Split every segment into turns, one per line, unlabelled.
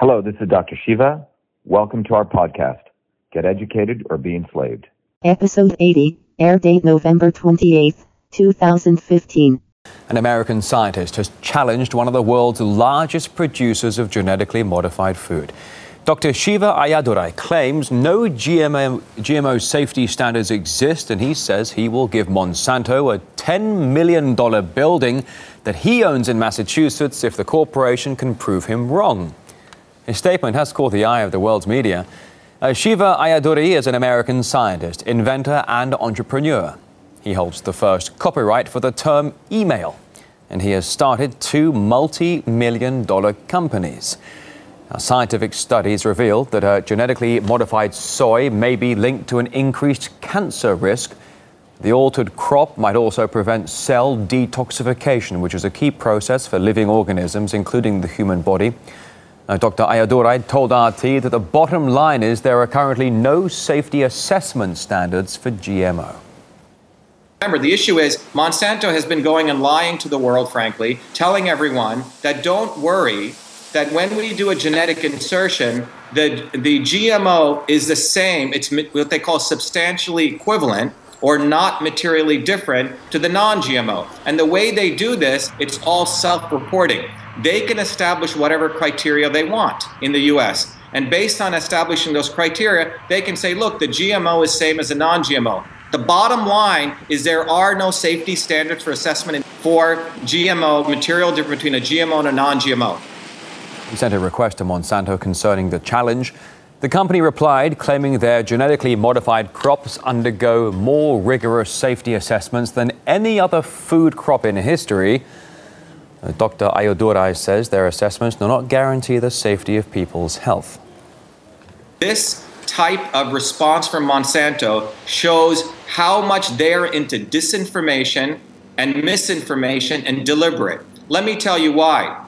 Hello, this is Dr. Shiva. Welcome to our podcast, Get Educated or Be Enslaved.
Episode 80, air date November 28, 2015.
An American scientist has challenged one of the world's largest producers of genetically modified food. Dr. Shiva Ayyadurai claims no GMO, GMO safety standards exist, and he says he will give Monsanto a $10 million building that he owns in Massachusetts if the corporation can prove him wrong. His statement has caught the eye of the world's media. Uh, Shiva Ayyadurai is an American scientist, inventor, and entrepreneur. He holds the first copyright for the term email, and he has started two multi million dollar companies. Now, scientific studies reveal that a genetically modified soy may be linked to an increased cancer risk. The altered crop might also prevent cell detoxification, which is a key process for living organisms, including the human body. Dr. Ayyadurai told RT that the bottom line is there are currently no safety assessment standards for GMO.
Remember, the issue is Monsanto has been going and lying to the world, frankly, telling everyone that don't worry, that when we do a genetic insertion, the, the GMO is the same, it's what they call substantially equivalent or not materially different to the non GMO. And the way they do this, it's all self reporting. They can establish whatever criteria they want in the US. And based on establishing those criteria, they can say, look, the GMO is same as a non GMO. The bottom line is there are no safety standards for assessment for GMO material different between a GMO and a non GMO.
He sent a request to Monsanto concerning the challenge. The company replied, claiming their genetically modified crops undergo more rigorous safety assessments than any other food crop in history. Uh, Dr. Ayyadurai says their assessments do not guarantee the safety of people's health.
This type of response from Monsanto shows how much they're into disinformation and misinformation and deliberate. Let me tell you why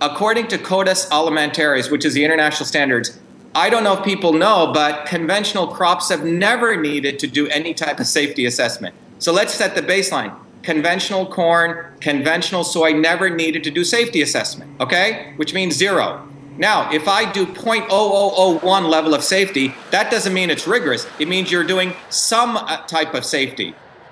according to Codex Alimentarius, which is the international standards, I don't know if people know, but conventional crops have never needed to do any type of safety assessment. So let's set the baseline. Conventional corn, conventional soy never needed to do safety assessment, okay? Which means zero. Now, if I do 0.0001 level of safety, that doesn't mean it's rigorous. It means you're doing some uh, type of safety.